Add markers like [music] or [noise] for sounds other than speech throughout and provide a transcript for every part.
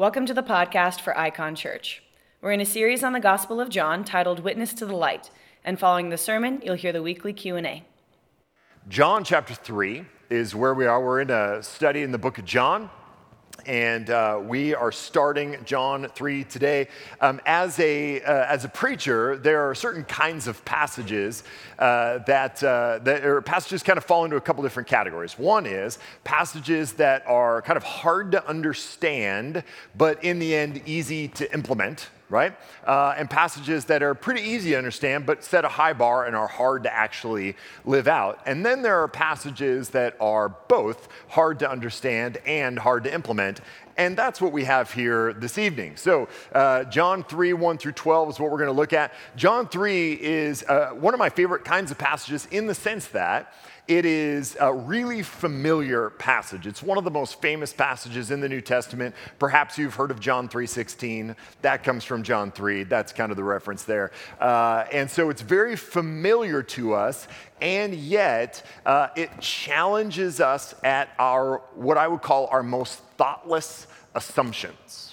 Welcome to the podcast for Icon Church. We're in a series on the Gospel of John titled Witness to the Light, and following the sermon, you'll hear the weekly Q&A. John chapter 3 is where we are. We're in a study in the book of John and uh, we are starting John 3 today. Um, as, a, uh, as a preacher, there are certain kinds of passages uh, that, uh, that are passages kind of fall into a couple different categories. One is passages that are kind of hard to understand, but in the end, easy to implement right? Uh, and passages that are pretty easy to understand, but set a high bar and are hard to actually live out. And then there are passages that are both hard to understand and hard to implement. And that's what we have here this evening. So, uh, John 3, 1 through 12 is what we're going to look at. John 3 is uh, one of my favorite kinds of passages in the sense that it is a really familiar passage. It's one of the most famous passages in the New Testament. Perhaps you've heard of John 3:16. That comes from John 3. That's kind of the reference there. Uh, and so it's very familiar to us, and yet uh, it challenges us at our what I would call our most thoughtless assumptions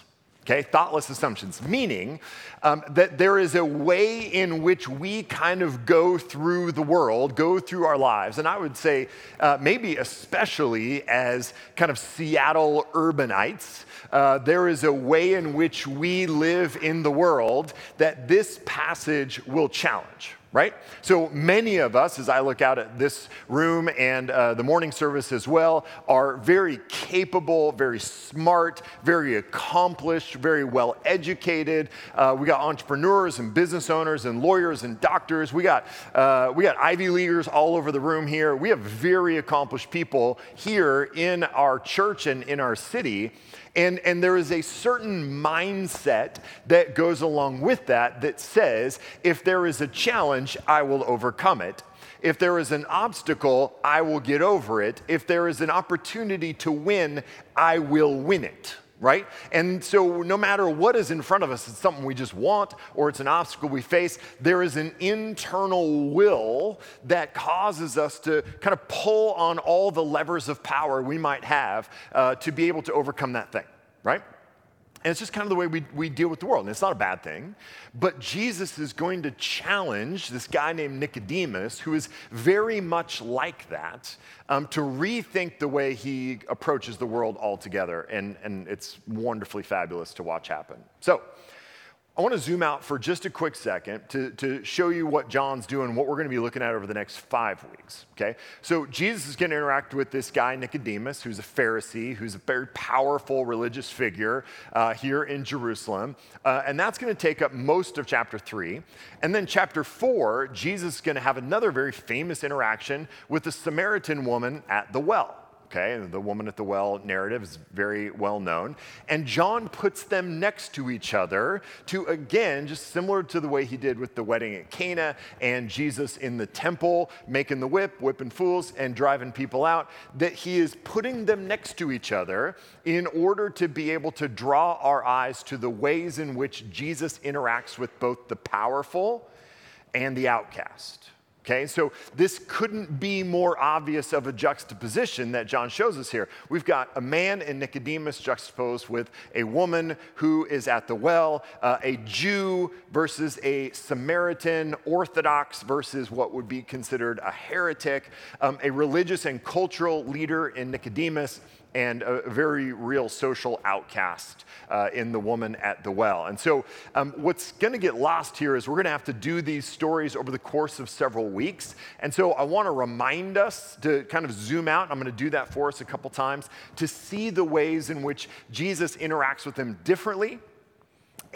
okay? Thoughtless assumptions, meaning um, that there is a way in which we kind of go through the world, go through our lives. And I would say, uh, maybe especially as kind of Seattle urbanites, uh, there is a way in which we live in the world that this passage will challenge right? So many of us, as I look out at this room and uh, the morning service as well, are very capable, very smart, very accomplished, very well educated. Uh, we got entrepreneurs and business owners and lawyers and doctors. We got, uh, we got Ivy Leaguers all over the room here. We have very accomplished people here in our church and in our city. And, and there is a certain mindset that goes along with that that says if there is a challenge, I will overcome it. If there is an obstacle, I will get over it. If there is an opportunity to win, I will win it right? And so, no matter what is in front of us, it's something we just want or it's an obstacle we face, there is an internal will that causes us to kind of pull on all the levers of power we might have uh, to be able to overcome that thing, right? And it's just kind of the way we, we deal with the world. And it's not a bad thing. But Jesus is going to challenge this guy named Nicodemus, who is very much like that, um, to rethink the way he approaches the world altogether. And, and it's wonderfully fabulous to watch happen. So, I want to zoom out for just a quick second to, to show you what John's doing, what we're going to be looking at over the next five weeks. Okay? So, Jesus is going to interact with this guy, Nicodemus, who's a Pharisee, who's a very powerful religious figure uh, here in Jerusalem. Uh, and that's going to take up most of chapter three. And then, chapter four, Jesus is going to have another very famous interaction with the Samaritan woman at the well okay? The woman at the well narrative is very well known. And John puts them next to each other to, again, just similar to the way he did with the wedding at Cana and Jesus in the temple, making the whip, whipping fools, and driving people out, that he is putting them next to each other in order to be able to draw our eyes to the ways in which Jesus interacts with both the powerful and the outcast. Okay, so this couldn't be more obvious of a juxtaposition that John shows us here. We've got a man in Nicodemus juxtaposed with a woman who is at the well, uh, a Jew versus a Samaritan, Orthodox versus what would be considered a heretic, um, a religious and cultural leader in Nicodemus and a very real social outcast uh, in the woman at the well. And so, um, what's going to get lost here is we're going to have to do these stories over the course of several weeks. And so, I want to remind us to kind of zoom out. I'm going to do that for us a couple times to see the ways in which Jesus interacts with them differently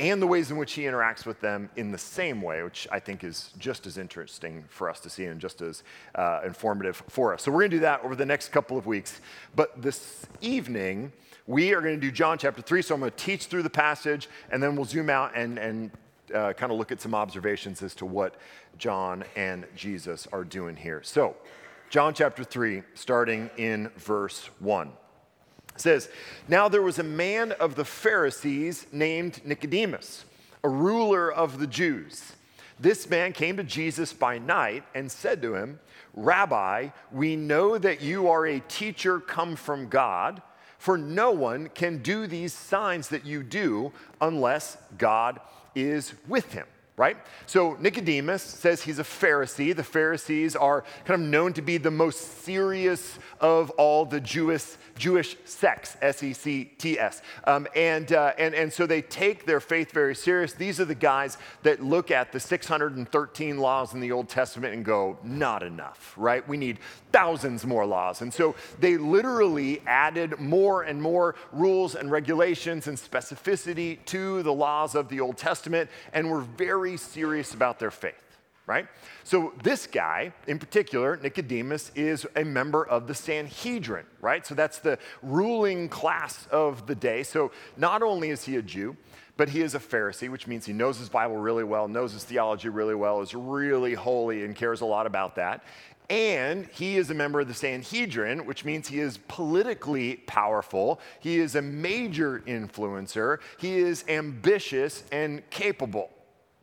and the ways in which he interacts with them in the same way, which I think is just as interesting for us to see and just as uh, informative for us. So, we're going to do that over the next couple of weeks. But this evening, we are going to do John chapter 3. So, I'm going to teach through the passage, and then we'll zoom out and, and uh, kind of look at some observations as to what John and Jesus are doing here. So, John chapter 3, starting in verse 1 says, Now there was a man of the Pharisees named Nicodemus, a ruler of the Jews. This man came to Jesus by night and said to him, Rabbi, we know that you are a teacher come from God, For no one can do these signs that you do unless God is with him right? So Nicodemus says he's a Pharisee. The Pharisees are kind of known to be the most serious of all the Jewish Jewish sects, S E C T S. Um, and, uh, and, and so they take their faith very serious. These are the guys that look at the 613 laws in the Old Testament and go, not enough, right? We need thousands more laws. And so they literally added more and more rules and regulations and specificity to the laws of the Old Testament and were very serious about their faith right? So this guy in particular, Nicodemus, is a member of the Sanhedrin, right? So that's the ruling class of the day. So not only is he a Jew, but he is a Pharisee, which means he knows his Bible really well, knows his theology really well, is really holy and cares a lot about that. And he is a member of the Sanhedrin, which means he is politically powerful. He is a major influencer. He is ambitious and capable,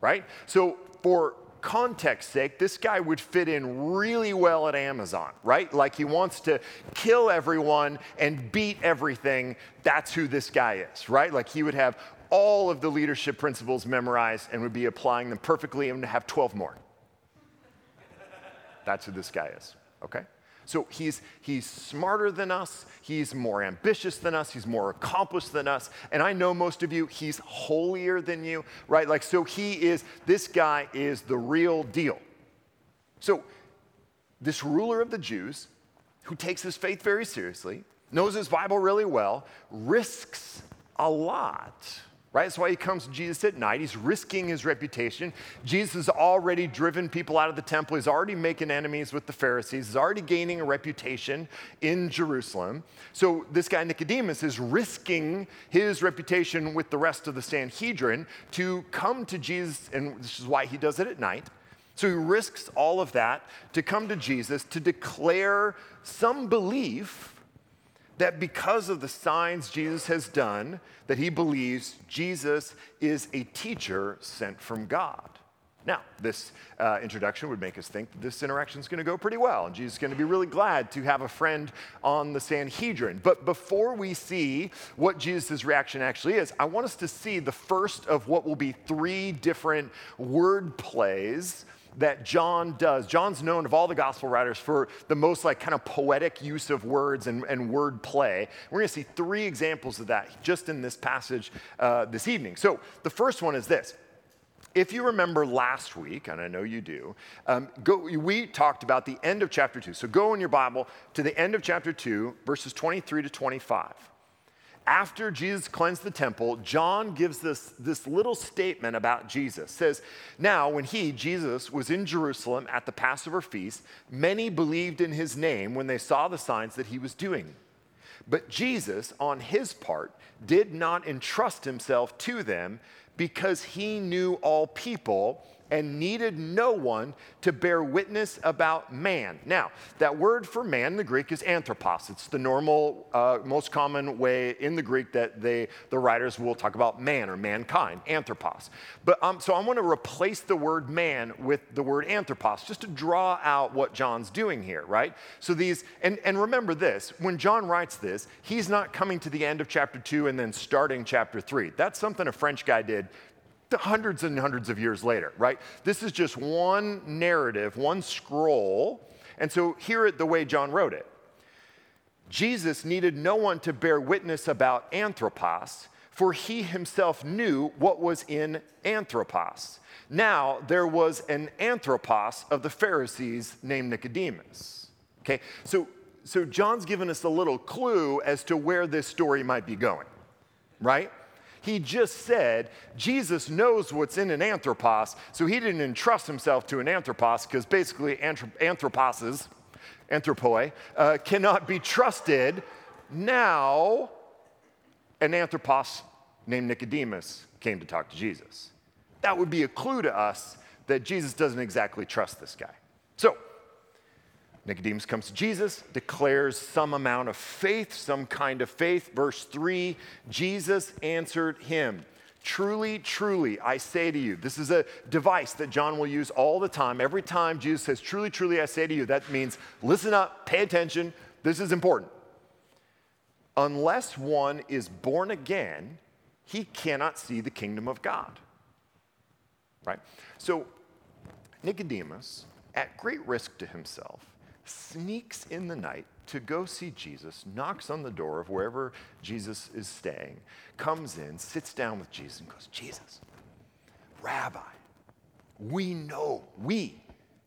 right? So, for context sake, this guy would fit in really well at Amazon, right? Like he wants to kill everyone and beat everything. That's who this guy is, right? Like he would have all of the leadership principles memorized and would be applying them perfectly and have 12 more. That's who this guy is, okay? So he's, he's smarter than us, he's more ambitious than us, he's more accomplished than us. And I know most of you, he's holier than you, right? Like, so he is, this guy is the real deal. So, this ruler of the Jews, who takes his faith very seriously, knows his Bible really well, risks a lot right? That's why he comes to Jesus at night. He's risking his reputation. Jesus has already driven people out of the temple. He's already making enemies with the Pharisees. He's already gaining a reputation in Jerusalem. So this guy Nicodemus is risking his reputation with the rest of the Sanhedrin to come to Jesus, and this is why he does it at night. So he risks all of that to come to Jesus to declare some belief that because of the signs Jesus has done, that he believes Jesus is a teacher sent from God. Now, this uh, introduction would make us think that this interaction is going to go pretty well, and Jesus is going to be really glad to have a friend on the Sanhedrin. But before we see what Jesus' reaction actually is, I want us to see the first of what will be three different word plays that John does. John's known of all the gospel writers for the most like kind of poetic use of words and, and word play. We're going to see three examples of that just in this passage uh, this evening. So the first one is this. If you remember last week, and I know you do, um, go, we talked about the end of chapter 2. So go in your Bible to the end of chapter 2, verses 23 to 25 after Jesus cleansed the temple, John gives this, this little statement about Jesus. says, Now, when he, Jesus, was in Jerusalem at the Passover feast, many believed in his name when they saw the signs that he was doing. But Jesus, on his part, did not entrust himself to them because he knew all people and needed no one to bear witness about man. Now, that word for man in the Greek is anthropos. It's the normal, uh, most common way in the Greek that they, the writers will talk about man or mankind, anthropos. But um, so I want to replace the word man with the word anthropos, just to draw out what John's doing here, right? So these, and, and remember this, when John writes this, he's not coming to the end of chapter two and then starting chapter three. That's something a French guy did hundreds and hundreds of years later, right? This is just one narrative, one scroll. And so, hear it the way John wrote it Jesus needed no one to bear witness about anthropos, for he himself knew what was in anthropos. Now, there was an anthropos of the Pharisees named Nicodemus. Okay, so, so John's given us a little clue as to where this story might be going, right? He just said Jesus knows what's in an anthropos, so he didn't entrust himself to an anthropos because basically anthrop- anthroposes, anthropoi, uh, cannot be trusted. Now, an anthropos named Nicodemus came to talk to Jesus. That would be a clue to us that Jesus doesn't exactly trust this guy. So, Nicodemus comes to Jesus, declares some amount of faith, some kind of faith. Verse 3 Jesus answered him. Truly, truly, I say to you, this is a device that John will use all the time. Every time Jesus says, Truly, truly, I say to you, that means listen up, pay attention, this is important. unless one is born again, he cannot see the kingdom of God. Right? So, Nicodemus, at great risk to himself, sneaks in the night to go see Jesus, knocks on the door of wherever Jesus is staying, comes in, sits down with Jesus, and goes, Jesus, Rabbi, we know, we,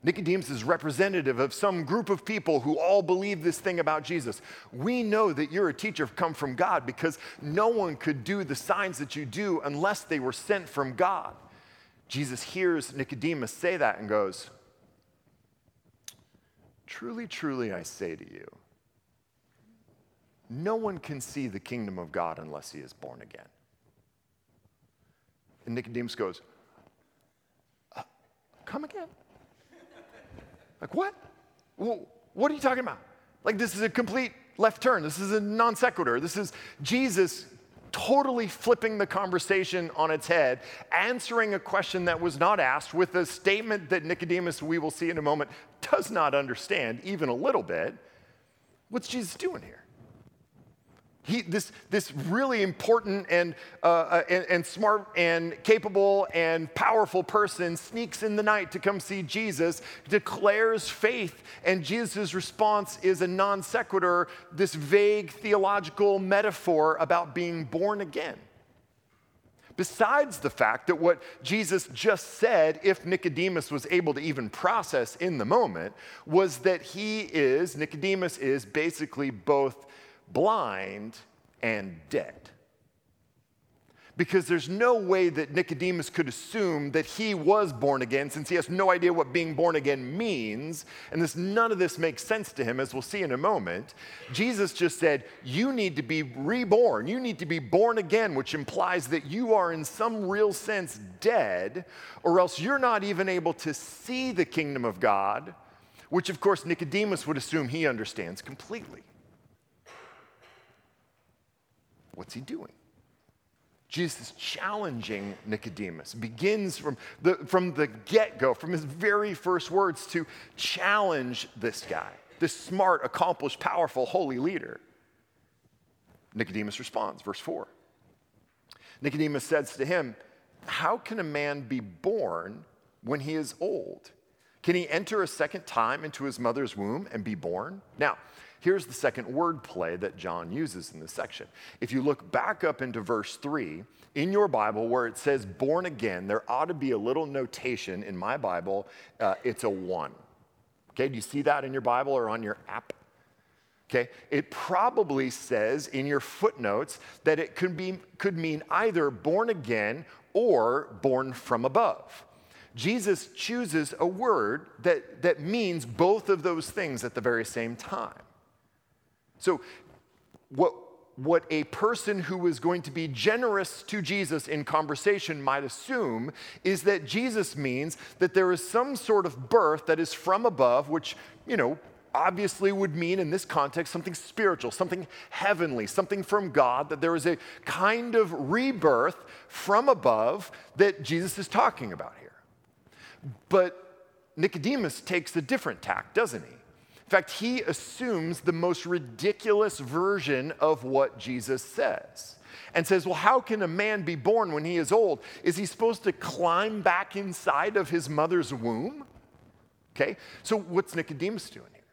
Nicodemus is representative of some group of people who all believe this thing about Jesus. We know that you're a teacher come from God because no one could do the signs that you do unless they were sent from God. Jesus hears Nicodemus say that and goes, Truly, truly, I say to you, no one can see the kingdom of God unless he is born again. And Nicodemus goes, uh, Come again? Like, what? Well, what are you talking about? Like, this is a complete left turn. This is a non sequitur. This is Jesus totally flipping the conversation on its head, answering a question that was not asked with a statement that Nicodemus, we will see in a moment, does not understand even a little bit. What's Jesus doing here? He, this, this really important and, uh, uh, and, and, smart and capable and powerful person sneaks in the night to come see Jesus, declares faith, and Jesus' response is a non sequitur, this vague theological metaphor about being born again. Besides the fact that what Jesus just said, if Nicodemus was able to even process in the moment, was that he is, Nicodemus is basically both blind and dead. Because there's no way that Nicodemus could assume that he was born again since he has no idea what being born again means. And this, none of this makes sense to him, as we'll see in a moment. Jesus just said, You need to be reborn. You need to be born again, which implies that you are, in some real sense, dead, or else you're not even able to see the kingdom of God, which, of course, Nicodemus would assume he understands completely. What's he doing? Jesus challenging Nicodemus, begins from the, from the get go, from his very first words, to challenge this guy, this smart, accomplished, powerful, holy leader. Nicodemus responds, verse 4. Nicodemus says to him, How can a man be born when he is old? Can he enter a second time into his mother's womb and be born? Now, Here's the second word play that John uses in this section. If you look back up into verse 3 in your Bible where it says born again, there ought to be a little notation in my Bible. Uh, it's a one. Okay, do you see that in your Bible or on your app? Okay, it probably says in your footnotes that it could, be, could mean either born again or born from above. Jesus chooses a word that, that means both of those things at the very same time. So, what, what a person who is going to be generous to Jesus in conversation might assume is that Jesus means that there is some sort of birth that is from above, which, you know, obviously would mean in this context something spiritual, something heavenly, something from God, that there is a kind of rebirth from above that Jesus is talking about here. But Nicodemus takes a different tack, doesn't he? In fact, he assumes the most ridiculous version of what Jesus says and says, Well, how can a man be born when he is old? Is he supposed to climb back inside of his mother's womb? Okay, so what's Nicodemus doing here?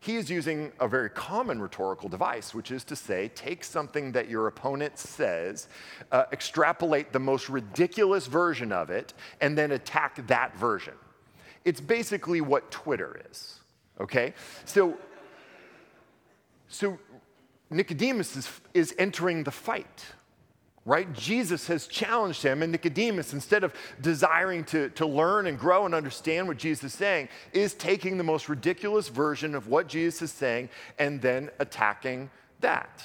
He is using a very common rhetorical device, which is to say, take something that your opponent says, uh, extrapolate the most ridiculous version of it, and then attack that version. It's basically what Twitter is okay? So, so Nicodemus is, is entering the fight, right? Jesus has challenged him, and Nicodemus, instead of desiring to, to learn and grow and understand what Jesus is saying, is taking the most ridiculous version of what Jesus is saying and then attacking that.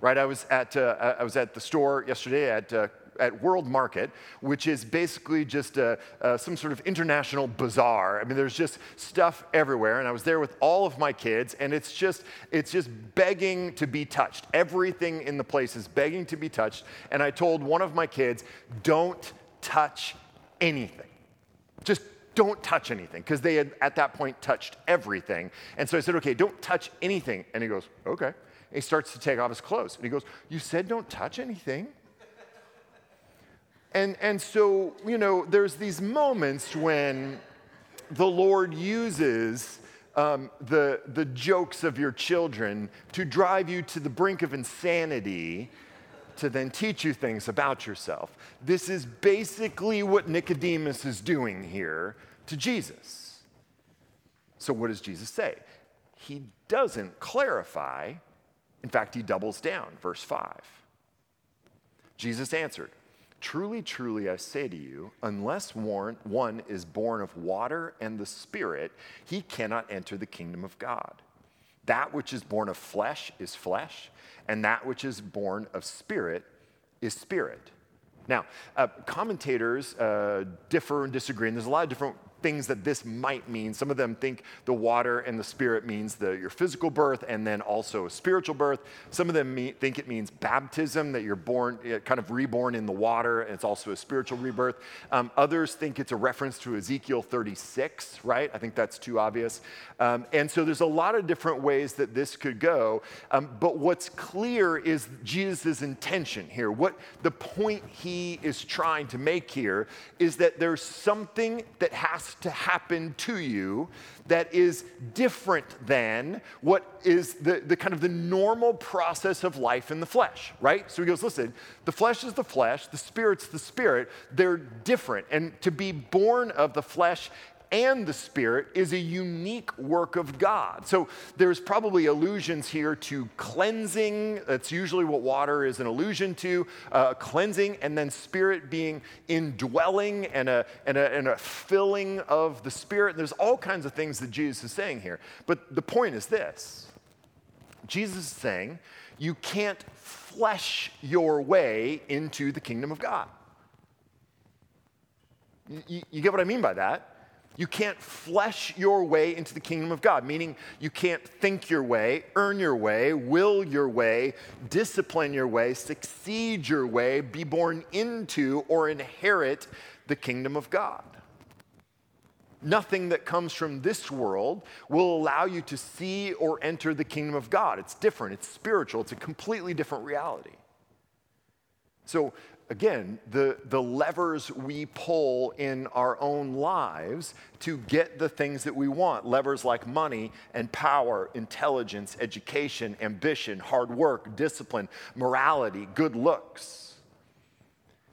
Right, I was at, uh, I was at the store yesterday at uh, at World Market, which is basically just a, some sort of international bazaar. I mean, there's just stuff everywhere. And I was there with all of my kids, and it's just, it's just begging to be touched. Everything in the place is begging to be touched. And I told one of my kids, don't touch anything. Just don't touch anything because they had at that point touched everything. And so I said, okay, don't touch anything. And he goes, okay. And he starts to take off his clothes. And he goes, You said don't touch anything. And, and so, you know, there's these moments when the Lord uses um, the, the jokes of your children to drive you to the brink of insanity to then teach you things about yourself. This is basically what Nicodemus is doing here to Jesus. So, what does Jesus say? He doesn't clarify. In fact, he doubles down. Verse 5. Jesus answered, Truly, truly, I say to you, unless one is born of water and the Spirit, he cannot enter the kingdom of God. That which is born of flesh is flesh, and that which is born of spirit is spirit. Now, uh, commentators uh, differ and disagree, and there's a lot of different things that this might mean. Some of them think the water and the spirit means the, your physical birth and then also a spiritual birth. Some of them think it means baptism, that you're born, kind of reborn in the water, and it's also a spiritual rebirth. Um, others think it's a reference to Ezekiel 36, right? I think that's too obvious. Um, and so there's a lot of different ways that this could go. Um, but what's clear is Jesus' intention here. What the point he is trying to make here is that there's something that has to happen to you that is different than what is the, the kind of the normal process of life in the flesh, right? So he goes, listen, the flesh is the flesh, the spirit's the spirit. They're different. And to be born of the flesh and the Spirit is a unique work of God. So there's probably allusions here to cleansing. That's usually what water is an allusion to uh, cleansing, and then Spirit being indwelling and a, and, a, and a filling of the Spirit. And there's all kinds of things that Jesus is saying here. But the point is this Jesus is saying, you can't flesh your way into the kingdom of God. You, you, get what I mean by that? You can't flesh your way into the kingdom of God, meaning you can't think your way, earn your way, will your way, discipline your way, succeed your way, be born into or inherit the kingdom of God. Nothing that comes from this world will allow you to see or enter the kingdom of God. It's different, it's spiritual, it's a completely different reality. So, again, the, the levers we pull in our own lives to get the things that we want levers like money and power, intelligence, education, ambition, hard work, discipline, morality, good looks.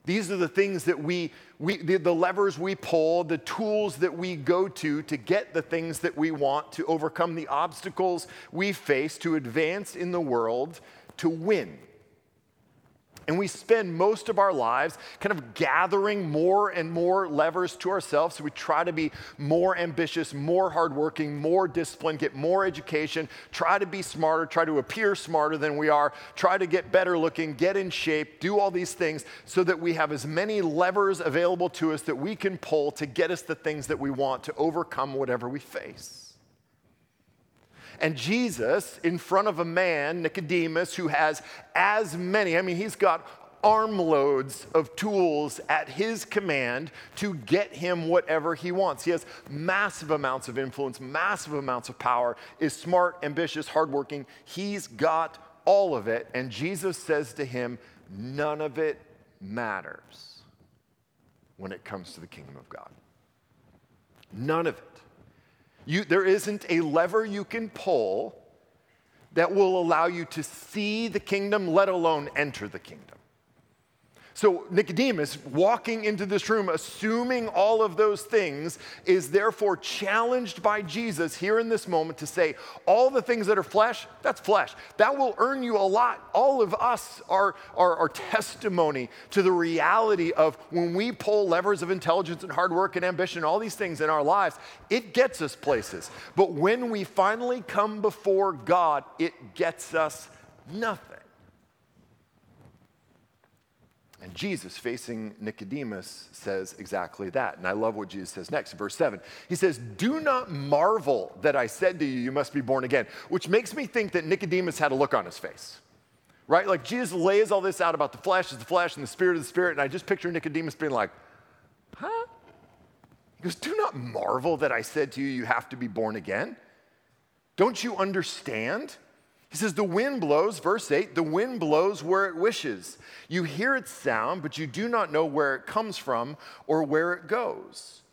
These are the things that we, we the, the levers we pull, the tools that we go to to get the things that we want, to overcome the obstacles we face, to advance in the world, to win. And we spend most of our lives kind of gathering more and more levers to ourselves. So we try to be more ambitious, more hardworking, more disciplined, get more education, try to be smarter, try to appear smarter than we are, try to get better looking, get in shape, do all these things so that we have as many levers available to us that we can pull to get us the things that we want to overcome whatever we face. And Jesus, in front of a man, Nicodemus, who has as many, I mean, he's got armloads of tools at his command to get him whatever he wants. He has massive amounts of influence, massive amounts of power, is smart, ambitious, hardworking. He's got all of it. And Jesus says to him, None of it matters when it comes to the kingdom of God. None of it. You, there isn't a lever you can pull that will allow you to see the kingdom, let alone enter the kingdom. So, Nicodemus walking into this room, assuming all of those things, is therefore challenged by Jesus here in this moment to say, All the things that are flesh, that's flesh. That will earn you a lot. All of us are, are, are testimony to the reality of when we pull levers of intelligence and hard work and ambition, all these things in our lives, it gets us places. But when we finally come before God, it gets us nothing. And Jesus, facing Nicodemus, says exactly that. And I love what Jesus says next, verse 7. He says, Do not marvel that I said to you, you must be born again, which makes me think that Nicodemus had a look on his face. Right? Like Jesus lays all this out about the flesh is the flesh and the spirit is the spirit. And I just picture Nicodemus being like, Huh? He goes, Do not marvel that I said to you, you have to be born again. Don't you understand? He says, The wind blows, verse 8, the wind blows where it wishes. You hear its sound, but you do not know where it comes from or where it goes.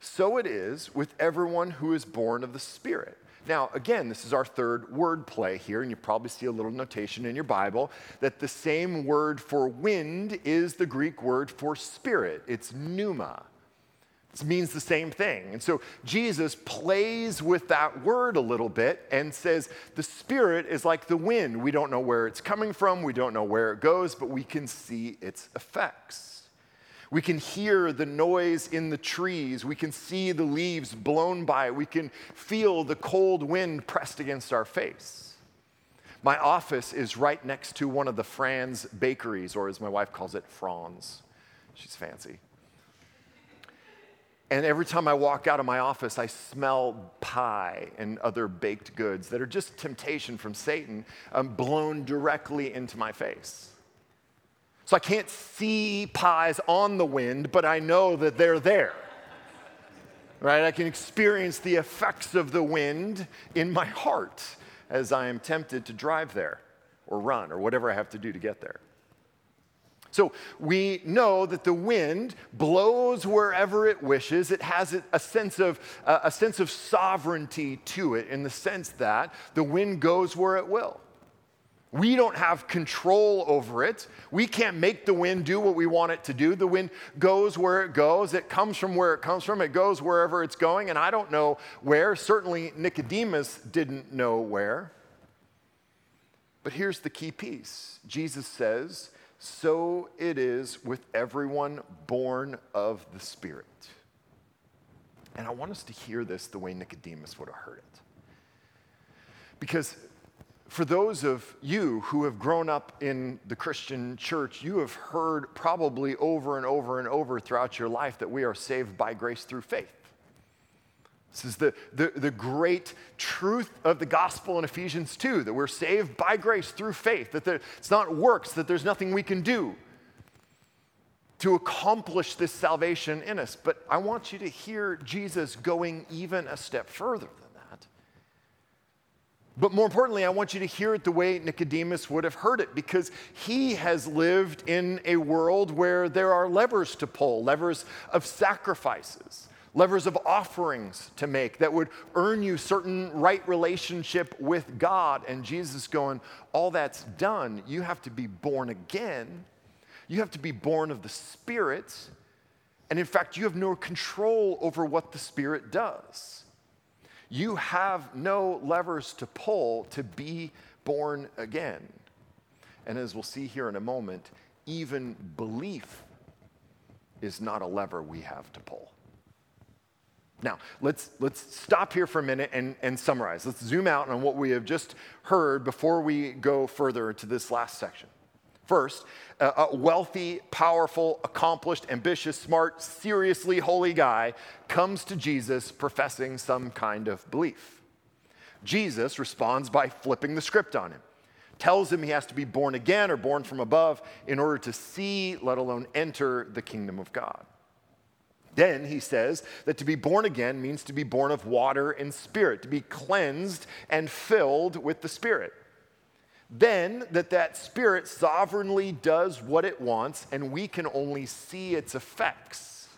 So it is with everyone who is born of the Spirit. Now, again, this is our third word play here, and you probably see a little notation in your Bible that the same word for wind is the Greek word for spirit. It's pneuma. It means the same thing. And so Jesus plays with that word a little bit and says the Spirit is like the wind. We don't know where it's coming from, we don't know where it goes, but we can see its effects. We can hear the noise in the trees. We can see the leaves blown by. We can feel the cold wind pressed against our face. My office is right next to one of the Franz bakeries, or as my wife calls it, Franz. She's fancy. And every time I walk out of my office, I smell pie and other baked goods that are just temptation from Satan um, blown directly into my face. So I can't see pies on the wind, but I know that they're there. Right? I can experience the effects of the wind in my heart as I am tempted to drive there or run or whatever I have to do to get there. So we know that the wind blows wherever it wishes. It has a sense of, uh, a sense of sovereignty to it in the sense that the wind goes where it will. We don't have control over it. We can't make the wind do what we want it to do. The wind goes where it goes. It comes from where it comes from. It goes wherever it's going. And I don't know where. Certainly, Nicodemus didn't know where. But here's the key piece Jesus says, so it is with everyone born of the Spirit. And I want us to hear this the way Nicodemus would have heard it. Because for those of you who have grown up in the Christian church, you have heard probably over and over and over throughout your life that we are saved by grace through faith. This is the, the, the, great truth of the gospel in Ephesians 2 that we're saved by grace through faith, that there, it's not works, that there's nothing we can do to accomplish this salvation in us. But I want you to hear Jesus going even a step further than that. But more importantly, I want you to hear it the way Nicodemus would have heard it because he has lived in a world where there are levers to pull, levers of sacrifices levers of offerings to make that would earn you certain right relationship with God. And Jesus going, all that's done. You have to be born again. You have to be born of the Spirit. And in fact, you have no control over what the Spirit does. You have no levers to pull to be born again. And as we'll see here in a moment, even belief is not a lever we have to pull. Now, let's, let's stop here for a minute and, and summarize. Let's zoom out on what we have just heard before we go further to this last section. First, a wealthy, powerful, accomplished, ambitious, smart, seriously holy guy comes to Jesus professing some kind of belief. Jesus responds by flipping the script on him, tells him he has to be born again or born from above in order to see, let alone enter the kingdom of God. Then he says that to be born again means to be born of water and spirit, to be cleansed and filled with the spirit. Then that that spirit sovereignly does what it wants and we can only see its effects.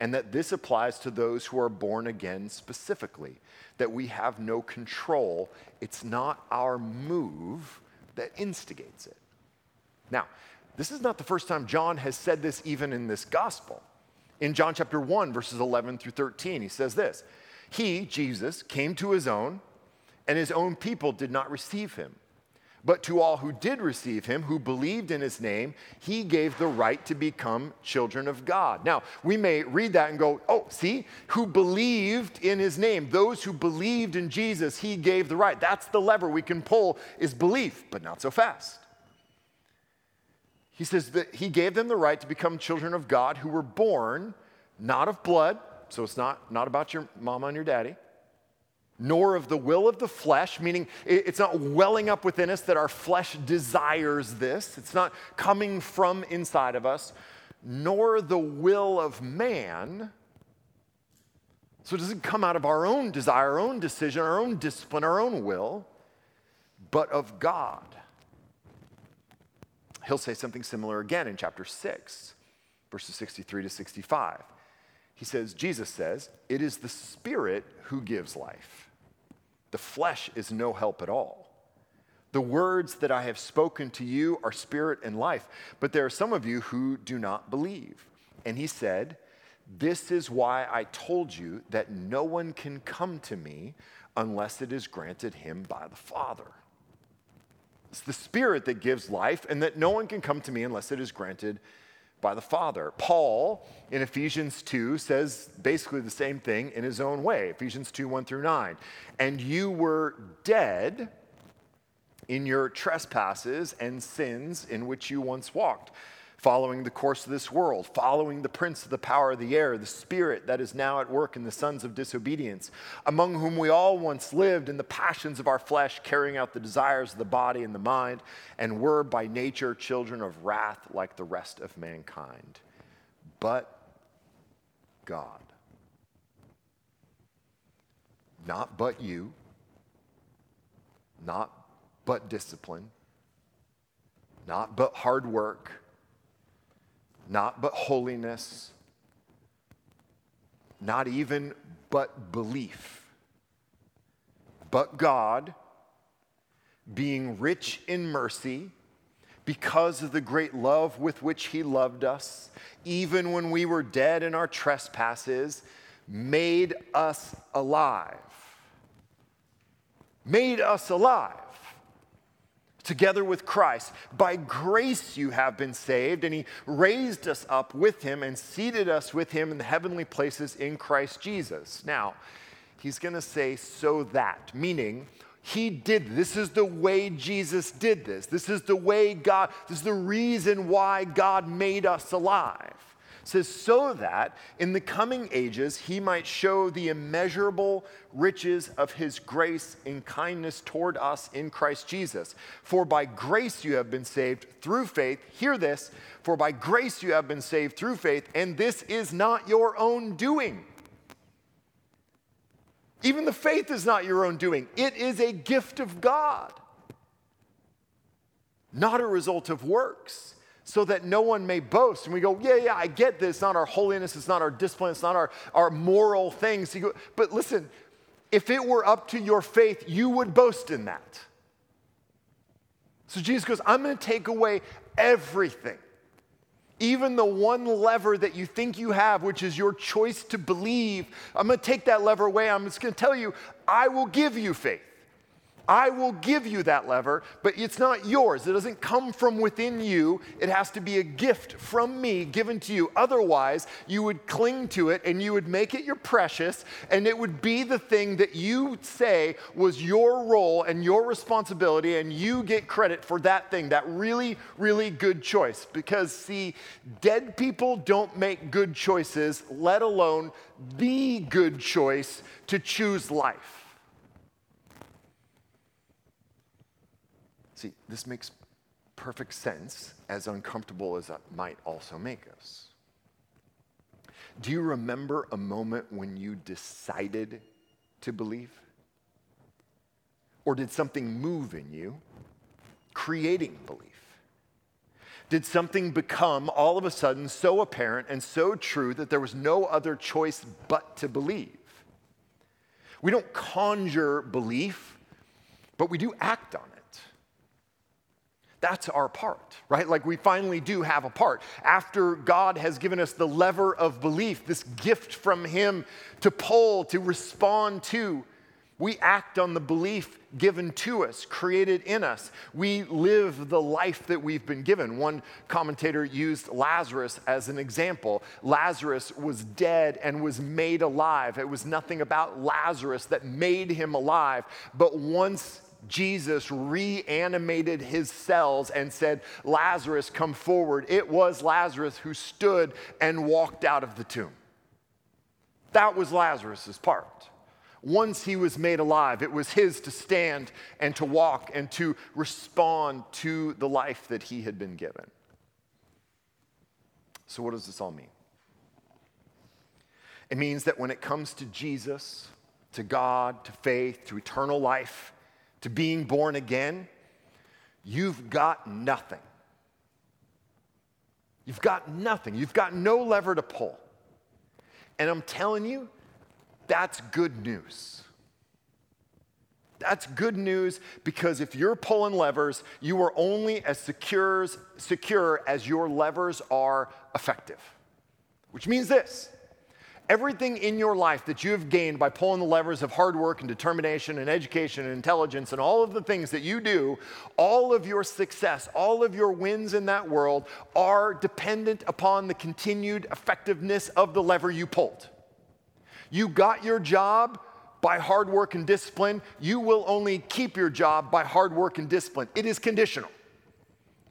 And that this applies to those who are born again specifically, that we have no control. It's not our move that instigates it. Now, this is not the first time John has said this even in this gospel. In John chapter 1, verses 11 through 13, he says this He, Jesus, came to his own, and his own people did not receive him. But to all who did receive him, who believed in his name, he gave the right to become children of God. Now, we may read that and go, oh, see, who believed in his name. Those who believed in Jesus, he gave the right. That's the lever we can pull is belief, but not so fast. He says that he gave them the right to become children of God who were born not of blood, so it's not, not about your mama and your daddy, nor of the will of the flesh, meaning it's not welling up within us that our flesh desires this. It's not coming from inside of us, nor the will of man. So it doesn't come out of our own desire, our own decision, our own discipline, our own will. but of God. He'll say something similar again in chapter 6, verses 63 to 65. He says, Jesus says, It is the Spirit who gives life. The flesh is no help at all. The words that I have spoken to you are spirit and life, but there are some of you who do not believe. And he said, This is why I told you that no one can come to me unless it is granted him by the Father. It's the Spirit that gives life, and that no one can come to me unless it is granted by the Father. Paul in Ephesians 2 says basically the same thing in his own way Ephesians 2 1 through 9. And you were dead in your trespasses and sins in which you once walked, following the course of this world, following the prince of the power of the air, the spirit that is now at work in the sons of disobedience, among whom we all once lived in the passions of our flesh, carrying out the desires of the body and the mind, and were by nature children of wrath like the rest of mankind. But God, not but you, not but discipline, not but hard work, not but holiness, not even but belief, but God, being rich in mercy, because of the great love with which He loved us, even when we were dead in our trespasses, made us alive. Made us alive together with Christ. By grace you have been saved, and He raised us up with Him and seated us with Him in the heavenly places in Christ Jesus. Now, He's going to say, so that, meaning, he did this is the way jesus did this this is the way god this is the reason why god made us alive says, so that in the coming ages he might show the immeasurable riches of his grace and kindness toward us in Christ Jesus. For by grace you have been saved through faith. Hear this, for by grace you have been saved through faith, and this is not your own doing. Even the faith is not your own doing, it is a gift of God, not a result of works so that no one may boast. And we go, yeah, yeah, I get this. It's not our holiness, it's not our discipline, it's not our, our moral things. But listen, if it were up to your faith, you would boast in that. So Jesus goes, I'm going to take away everything. Even the one lever that you think you have, which is your choice to believe, I'm going to take that lever away. I'm just going to tell you, I will give you faith. I will give you that lever, but it's not yours. It doesn't come from within you. It has to be a gift from me given to you. Otherwise, you would cling to it and you would make it your precious, and it would be the thing that you say was your role and your responsibility, and you get credit for that thing, that really, really good choice. Because, see, dead people don't make good choices, let alone the good choice to choose life. See, this makes perfect sense, as uncomfortable as that might also make us. Do you remember a moment when you decided to believe? Or did something move in you, creating belief? Did something become all of a sudden so apparent and so true that there was no other choice but to believe? We don't conjure belief, but we do act on it. That's our part, right? Like we finally do have a part. After God has given us the lever of belief, this gift from Him to pull, to respond to, we act on the belief given to us, created in us. We live the life that we've been given. One commentator used Lazarus as an example. Lazarus was dead and was made alive. It was nothing about Lazarus that made him alive, but once Jesus reanimated his cells and said, Lazarus, come forward. It was Lazarus who stood and walked out of the tomb. That was Lazarus's part. Once he was made alive, it was his to stand and to walk and to respond to the life that he had been given. So, what does this all mean? It means that when it comes to Jesus, to God, to faith, to eternal life, to being born again, you've got nothing. You've got nothing. You've got no lever to pull. And I'm telling you, that's good news. That's good news because if you're pulling levers, you are only as secure, secure as your levers are effective. Which means this everything in your life that you have gained by pulling the levers of hard work and determination and education and intelligence and all of the things that you do, all of your success, all of your wins in that world are dependent upon the continued effectiveness of the lever you pulled. You got your job by hard work and discipline. You will only keep your job by hard work and discipline. It is conditional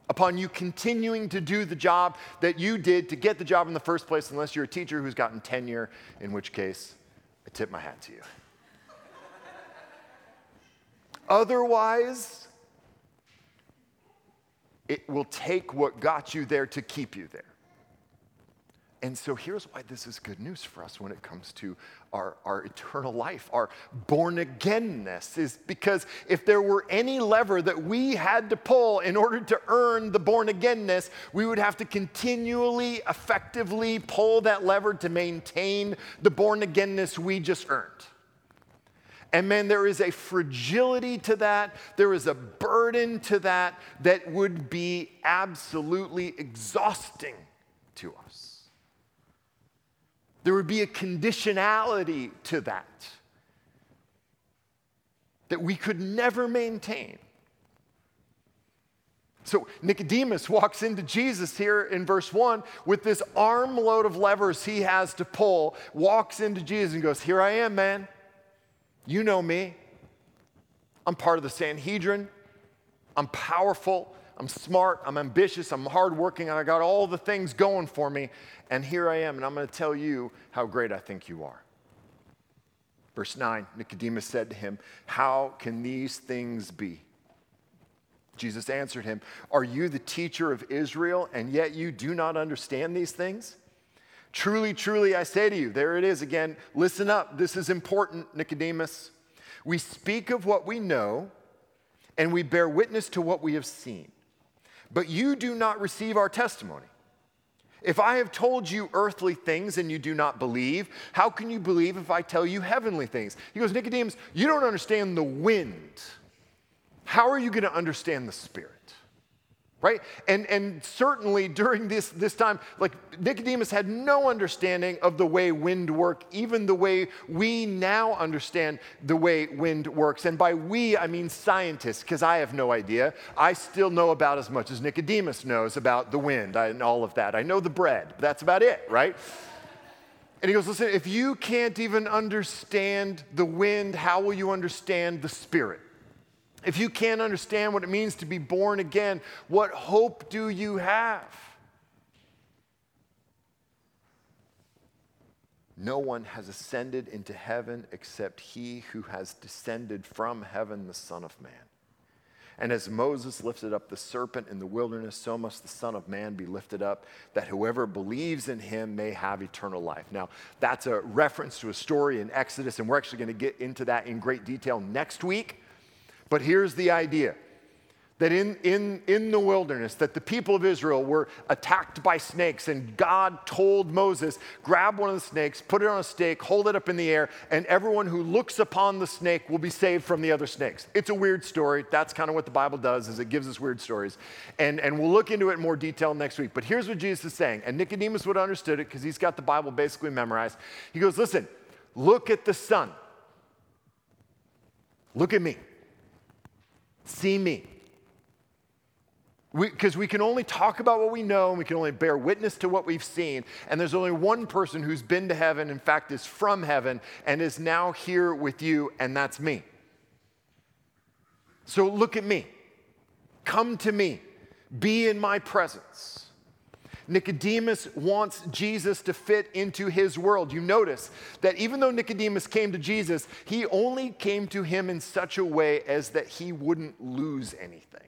upon you continuing to do the job that you did to get the job in the first place, unless you're a teacher who's gotten tenure, in which case, I tip my hat to you. Otherwise, it will take what got you there to keep you there. And so here's why this is good news for us when it comes to our, our eternal life, our born againness, is because if there were any lever that we had to pull in order to earn the born againness, we would have to continually, effectively pull that lever to maintain the born againness we just earned. And man, there is a fragility to that, there is a burden to that that would be absolutely exhausting to us. There would be a conditionality to that that we could never maintain. So Nicodemus walks into Jesus here in verse 1 with this armload of levers he has to pull, walks into Jesus and goes, Here I am, man. You know me. I'm part of the Sanhedrin. I'm powerful. I'm smart. I'm ambitious. I'm hardworking. I got all the things going for me. And here I am, and I'm going to tell you how great I think you are. Verse 9 Nicodemus said to him, How can these things be? Jesus answered him, Are you the teacher of Israel, and yet you do not understand these things? Truly, truly, I say to you, there it is again. Listen up. This is important, Nicodemus. We speak of what we know, and we bear witness to what we have seen. But you do not receive our testimony. If I have told you earthly things and you do not believe, how can you believe if I tell you heavenly things? He goes, Nicodemus, you don't understand the wind. How are you going to understand the Spirit? Right? And and certainly during this this time like nicodemus had no understanding of the way wind work even the way we now understand the way wind works. And by we i mean scientists because i have no idea. I still know about as much as nicodemus knows about the wind and all of that. I know the bread but that's about it right? And he goes listen if you can't even understand the wind how will you understand the spirit if you can't understand what it means to be born again, what hope do you have? No one has ascended into heaven except he who has descended from heaven, the Son of Man. And as Moses lifted up the serpent in the wilderness, so must the Son of Man be lifted up, that whoever believes in him may have eternal life. Now, that's a reference to a story in Exodus, and we're actually going to get into that in great detail next week. But here's the idea that in, in, in the wilderness that the people of israel were attacked by snakes and god told moses grab one of the snakes put it on a stake hold it up in the air and everyone who looks upon the snake will be saved from the other snakes. It's a weird story. That's kind of what the bible does is it gives us weird stories. And, and we'll look into it in more detail next week. But here's what jesus is saying and nicodemus would have understood it because he's got the bible basically memorized. He goes listen look at the son. Look at me See me. Because we, we, can only talk about what we know and we can only bear witness to what we've seen. And there's only one person who's been to heaven, in fact, is from heaven and is now here with you, and that's me. So look at me. Come to me. Be in my presence. Nicodemus wants Jesus to fit into his world. You notice that even though Nicodemus came to Jesus, he only came to him in such a way as that he wouldn't lose anything.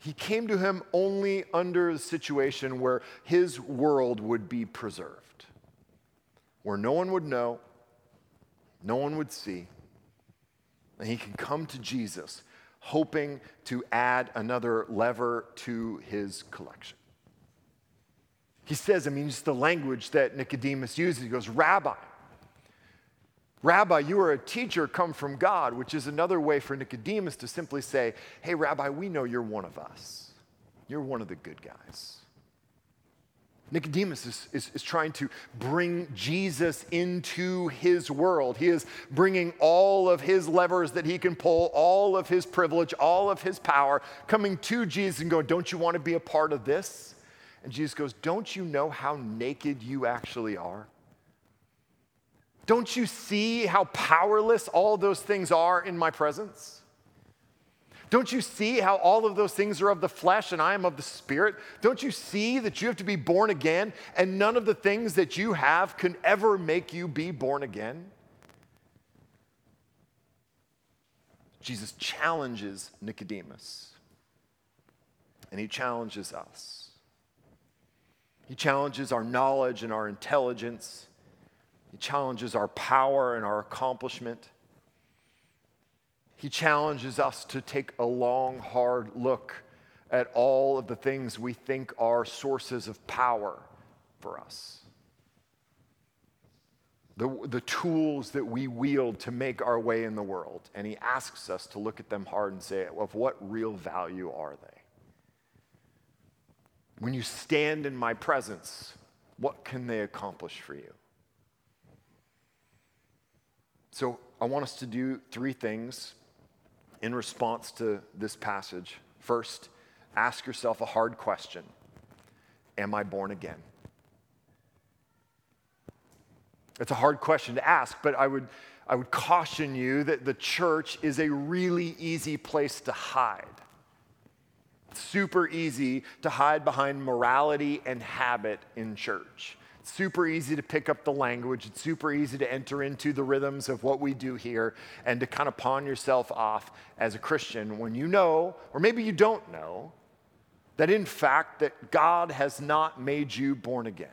He came to him only under a situation where his world would be preserved, where no one would know, no one would see, And he can come to Jesus hoping to add another lever to his collection. He says, I mean, it's the language that Nicodemus uses. He goes, Rabbi, Rabbi, you are a teacher come from God, which is another way for Nicodemus to simply say, Hey, Rabbi, we know you're one of us. You're one of the good guys. Nicodemus is, is, is, trying to bring Jesus into his world. He is bringing all of his levers that he can pull, all of his privilege, all of his power, coming to Jesus and going, Don't you want to be a part of this? And Jesus goes, Don't you know how naked you actually are? Don't you see how powerless all those things are in my presence? Don't you see how all of those things are of the flesh and I am of the spirit? Don't you see that you have to be born again and none of the things that you have can ever make you be born again? Jesus challenges Nicodemus and he challenges us. He challenges our knowledge and our intelligence. He challenges our power and our accomplishment. He challenges us to take a long, hard look at all of the things we think are sources of power for us. The, the tools that we wield to make our way in the world. And he asks us to look at them hard and say, of what real value are they? When you stand in my presence, what can they accomplish for you? So I want us to do three things in response to this passage. First, ask yourself a hard question Am I born again? It's a hard question to ask, but I would, I would caution you that the church is a really easy place to hide. It's super easy to hide behind morality and habit in church super easy to pick up the language. It's super easy to enter into the rhythms of what we do here and to kind of pawn yourself off as a Christian when you know, or maybe you don't know, that in fact that God has not made you born again.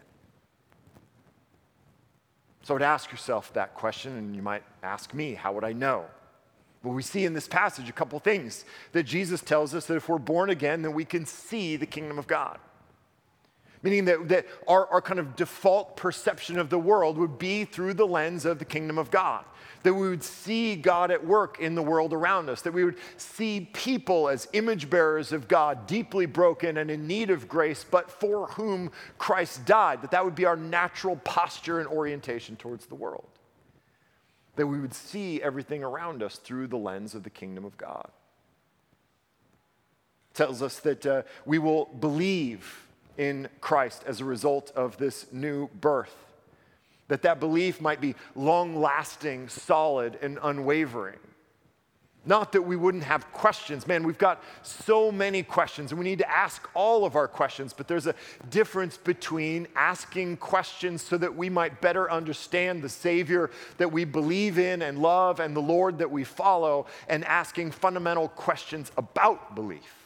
So I would ask yourself that question, and you might ask me, how would I know? Well, we see in this passage a couple things that Jesus tells us that if we're born again, then we can see the kingdom of God meaning that, that our, our kind of default perception of the world would be through the lens of the kingdom of God. That we would see God at work in the world around us, that we would see people as image bearers of God, deeply broken and in need of grace, but for whom Christ died, that that would be our natural posture and orientation towards the world. That we would see everything around us through the lens of the kingdom of God. It tells us that uh, we will believe in Christ as a result of this new birth. That that belief might be long lasting, solid, and unwavering. Not that we wouldn't have questions. Man, we've got so many questions and we need to ask all of our questions, but there's a difference between asking questions so that we might better understand the Savior that we believe in and love and the Lord that we follow, and asking fundamental questions about belief.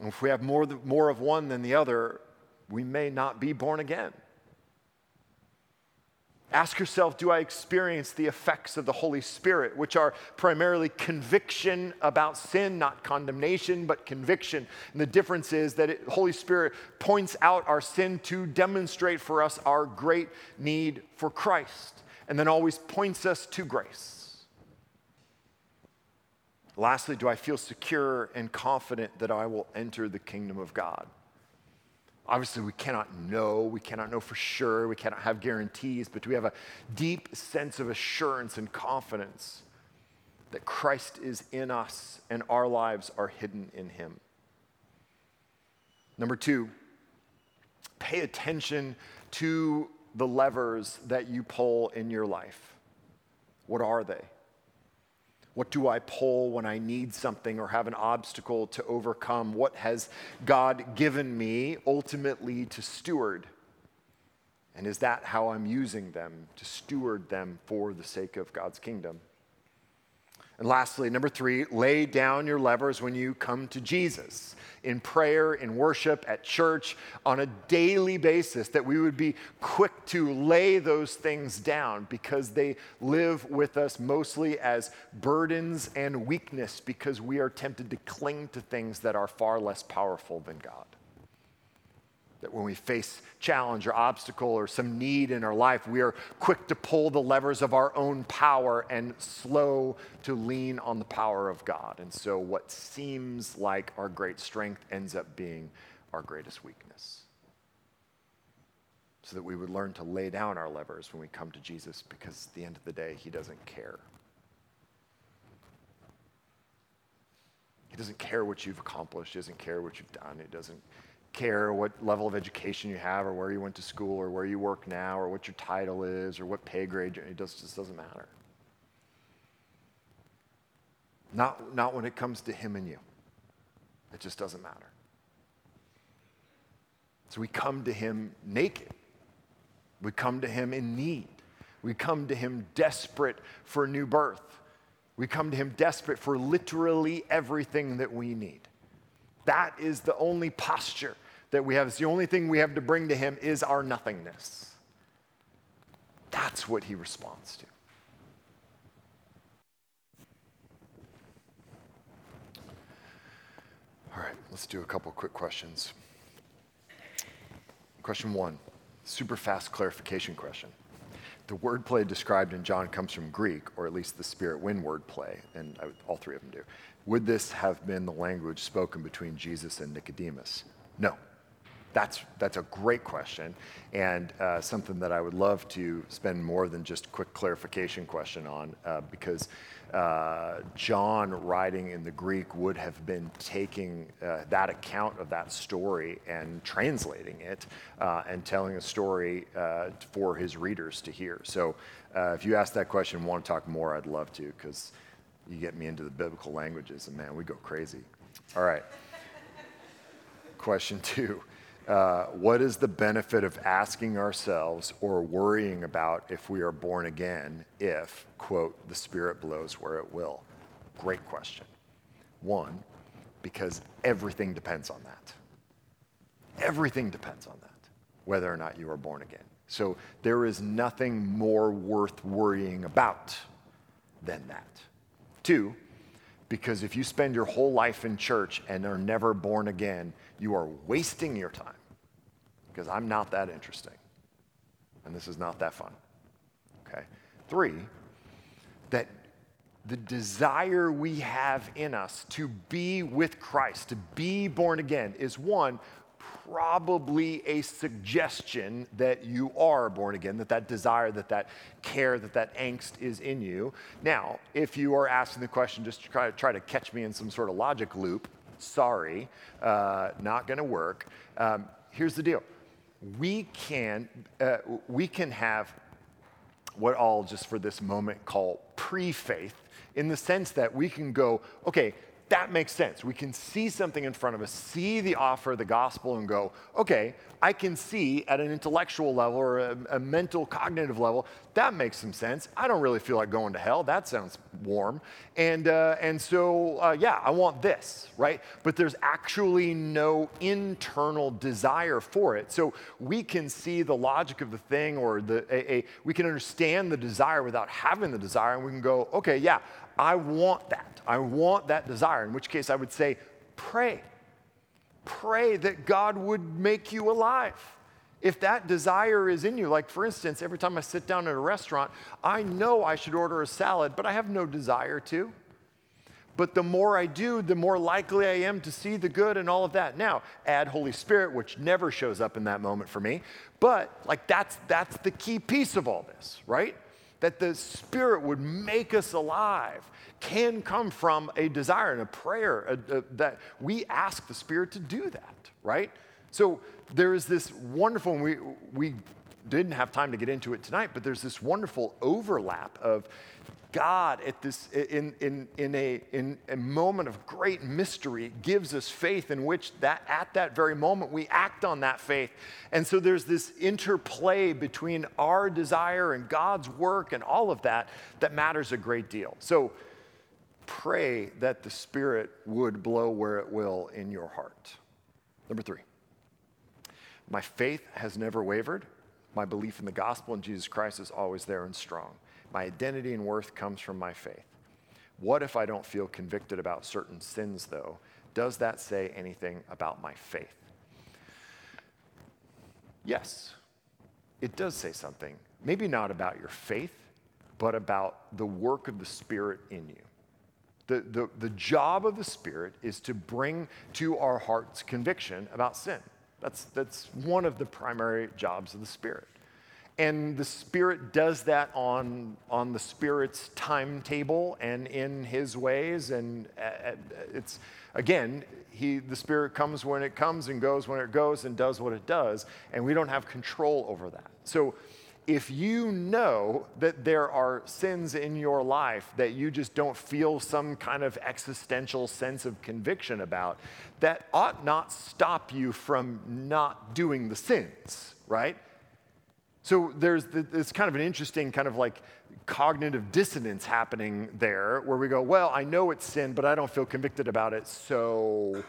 If we have more, more of one than the other, we may not be born again. Ask yourself Do I experience the effects of the Holy Spirit, which are primarily conviction about sin, not condemnation, but conviction? And the difference is that the Holy Spirit points out our sin to demonstrate for us our great need for Christ, and then always points us to grace. Lastly, do I feel secure and confident that I will enter the kingdom of God? Obviously, we cannot know. We cannot know for sure. We cannot have guarantees, but we have a deep sense of assurance and confidence that Christ is in us and our lives are hidden in him. Number two, pay attention to the levers that you pull in your life. What are they? What do I pull when I need something or have an obstacle to overcome? What has God given me ultimately to steward? And is that how I'm using them to steward them for the sake of God's kingdom? And lastly, number three, lay down your levers when you come to Jesus in prayer, in worship, at church, on a daily basis, that we would be quick to lay those things down because they live with us mostly as burdens and weakness because we are tempted to cling to things that are far less powerful than God that when we face challenge or obstacle or some need in our life, we are quick to pull the levers of our own power and slow to lean on the power of God. And so, what seems like our great strength ends up being our greatest weakness. So that we would learn to lay down our levers when we come to Jesus because at the end of the day, He doesn't care. He doesn't care what you've accomplished. He doesn't care what you've done. He doesn't care what level of education you have or where you went to school or where you work now or what your title is or what pay grade. It just, just doesn't matter. Not, not when it comes to him and you. It just doesn't matter. So we come to him naked. We come to him in need. We come to him desperate for new birth. We come to him desperate for literally everything that we need. That is the only posture that we have. It's the only thing we have to bring to Him is our nothingness. That's what He responds to. All right, let's do a couple quick questions. Question one, super fast clarification question. The wordplay described in John comes from Greek, or at least the spirit wind wordplay, and I, all three of them do. Would this have been the language spoken between Jesus and Nicodemus? No, that's, that's a great question, and uh, something that I would love to spend more than just quick clarification question on, uh, because uh, John writing in the Greek would have been taking uh, that account of that story and translating it uh, and telling a story uh, for his readers to hear. So if you ask that question and want to talk more, I'd love to, because you get me into the biblical languages, and man, we go crazy. All right. Question two uh, what is the benefit of asking ourselves or worrying about if we are born again if, quote, the Spirit blows where it will? Great question. One, because everything depends on that. Everything depends on that, whether or not you are born again. So there is nothing more worth worrying about than that. Two, because if you spend your whole life in church and are never born again, you are wasting your time because I'm not that interesting. And this is not that fun. Okay? Three, that the desire we have in us to be with Christ, to be born again, is one, probably a suggestion that you are born again, that that desire, that that care, that that angst is in you. Now, if you are asking the question just to try, try to catch me in some sort of logic loop, sorry, uh, not going to work. Um, here's the deal we can, uh, we can have what I'll just for this moment call pre faith, in the sense that we can go, okay, that makes sense. We can see something in front of us, see the offer of the gospel, and go, okay, I can see at an intellectual level or a, a, mental cognitive level, that makes some sense. I don't really feel like going to hell. That sounds warm. And, uh, and so, uh, yeah, I want this, right? But there's actually no internal desire for it. So we can see the logic of the thing or the, a, a, we can understand the desire without having the desire, and we can go, okay, yeah, I want that. I want that desire, in which case I would say, pray. Pray that God would make you alive. If that desire is in you, like for instance, every time I sit down at a restaurant, I know I should order a salad, but I have no desire to. But the more I do, the more likely I am to see the good and all of that. Now, add Holy Spirit, which never shows up in that moment for me. But like that's that's the key piece of all this, right? that the Spirit would make us alive can come from a desire and a prayer a, a, that we ask the Spirit to do that, right? So there is this wonderful, we, we didn't have time to get into it tonight, but there's this wonderful overlap of God at this in, in, in, a, in a moment of great mystery gives us faith in which that at that very moment we act on that faith. And so there's this interplay between our desire and God's work and all of that that matters a great deal. So pray that the Spirit would blow where it will in your heart. Number three, my faith has never wavered. My belief in the gospel and Jesus Christ is always there and strong. My identity and worth comes from my faith. What if I don't feel convicted about certain sins, though? Does that say anything about my faith? Yes, it does say something. Maybe not about your faith, but about the work of the Spirit in you. The, the, the job of the Spirit is to bring to our hearts conviction about sin. That's, that's one of the primary jobs of the Spirit. And the Spirit does that on, on the Spirit's timetable and in His ways. And uh, uh, it's, again, he, the Spirit comes when it comes and goes when it goes and does what it does. And we don't have control over that. So if you know that there are sins in your life that you just don't feel some kind of existential sense of conviction about, that ought not stop you from not doing the sins, right? So there's this kind of an interesting kind of like cognitive dissonance happening there where we go, well, I know it's sin, but I don't feel convicted about it, so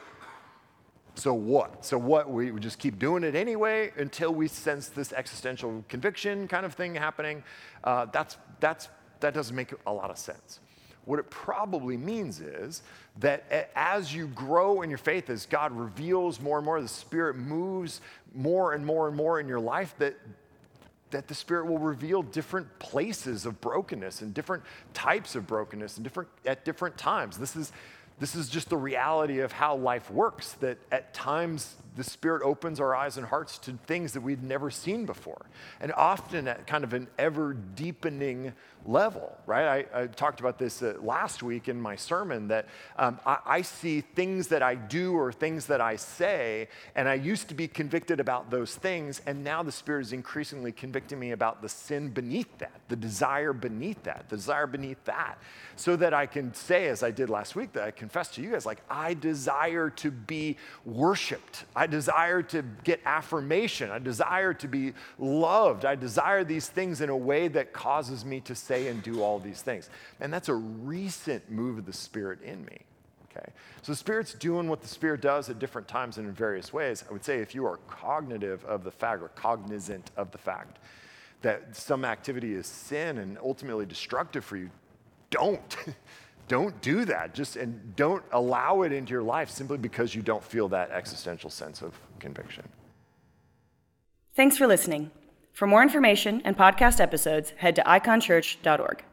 so what? So what? We just keep doing it anyway until we sense this existential conviction kind of thing happening. Uh, that's, that's, that doesn't make a lot of sense. What it probably means is that as you grow in your faith, as God reveals more and more, the Spirit moves more and more and more in your life, that, that the Spirit will reveal different places of brokenness and different types of brokenness and different, at different times. This is, this is just the reality of how life works, that at times the Spirit opens our eyes and hearts to things that we'd never seen before. And often at kind of an ever deepening level, right? I, I talked about this uh, last week in my sermon that um, I, I, see things that I do or things that I say, and I used to be convicted about those things, and now the Spirit is increasingly convicting me about the sin beneath that, the desire beneath that, the desire beneath that, so that I can say, as I did last week, that I confess to you guys, like, I desire to be worshiped. I desire to get affirmation. I desire to be loved. I desire these things in a way that causes me to say, say and do all these things. And that's a recent move of the Spirit in me. Okay? So the Spirit's doing what the Spirit does at different times and in various ways. I would say if you are cognitive of the fact or cognizant of the fact that some activity is sin and ultimately destructive for you, don't. [laughs] don't do that. Just and don't allow it into your life simply because you don't feel that existential sense of conviction. Thanks for listening. For more information and podcast episodes, head to iconchurch.org.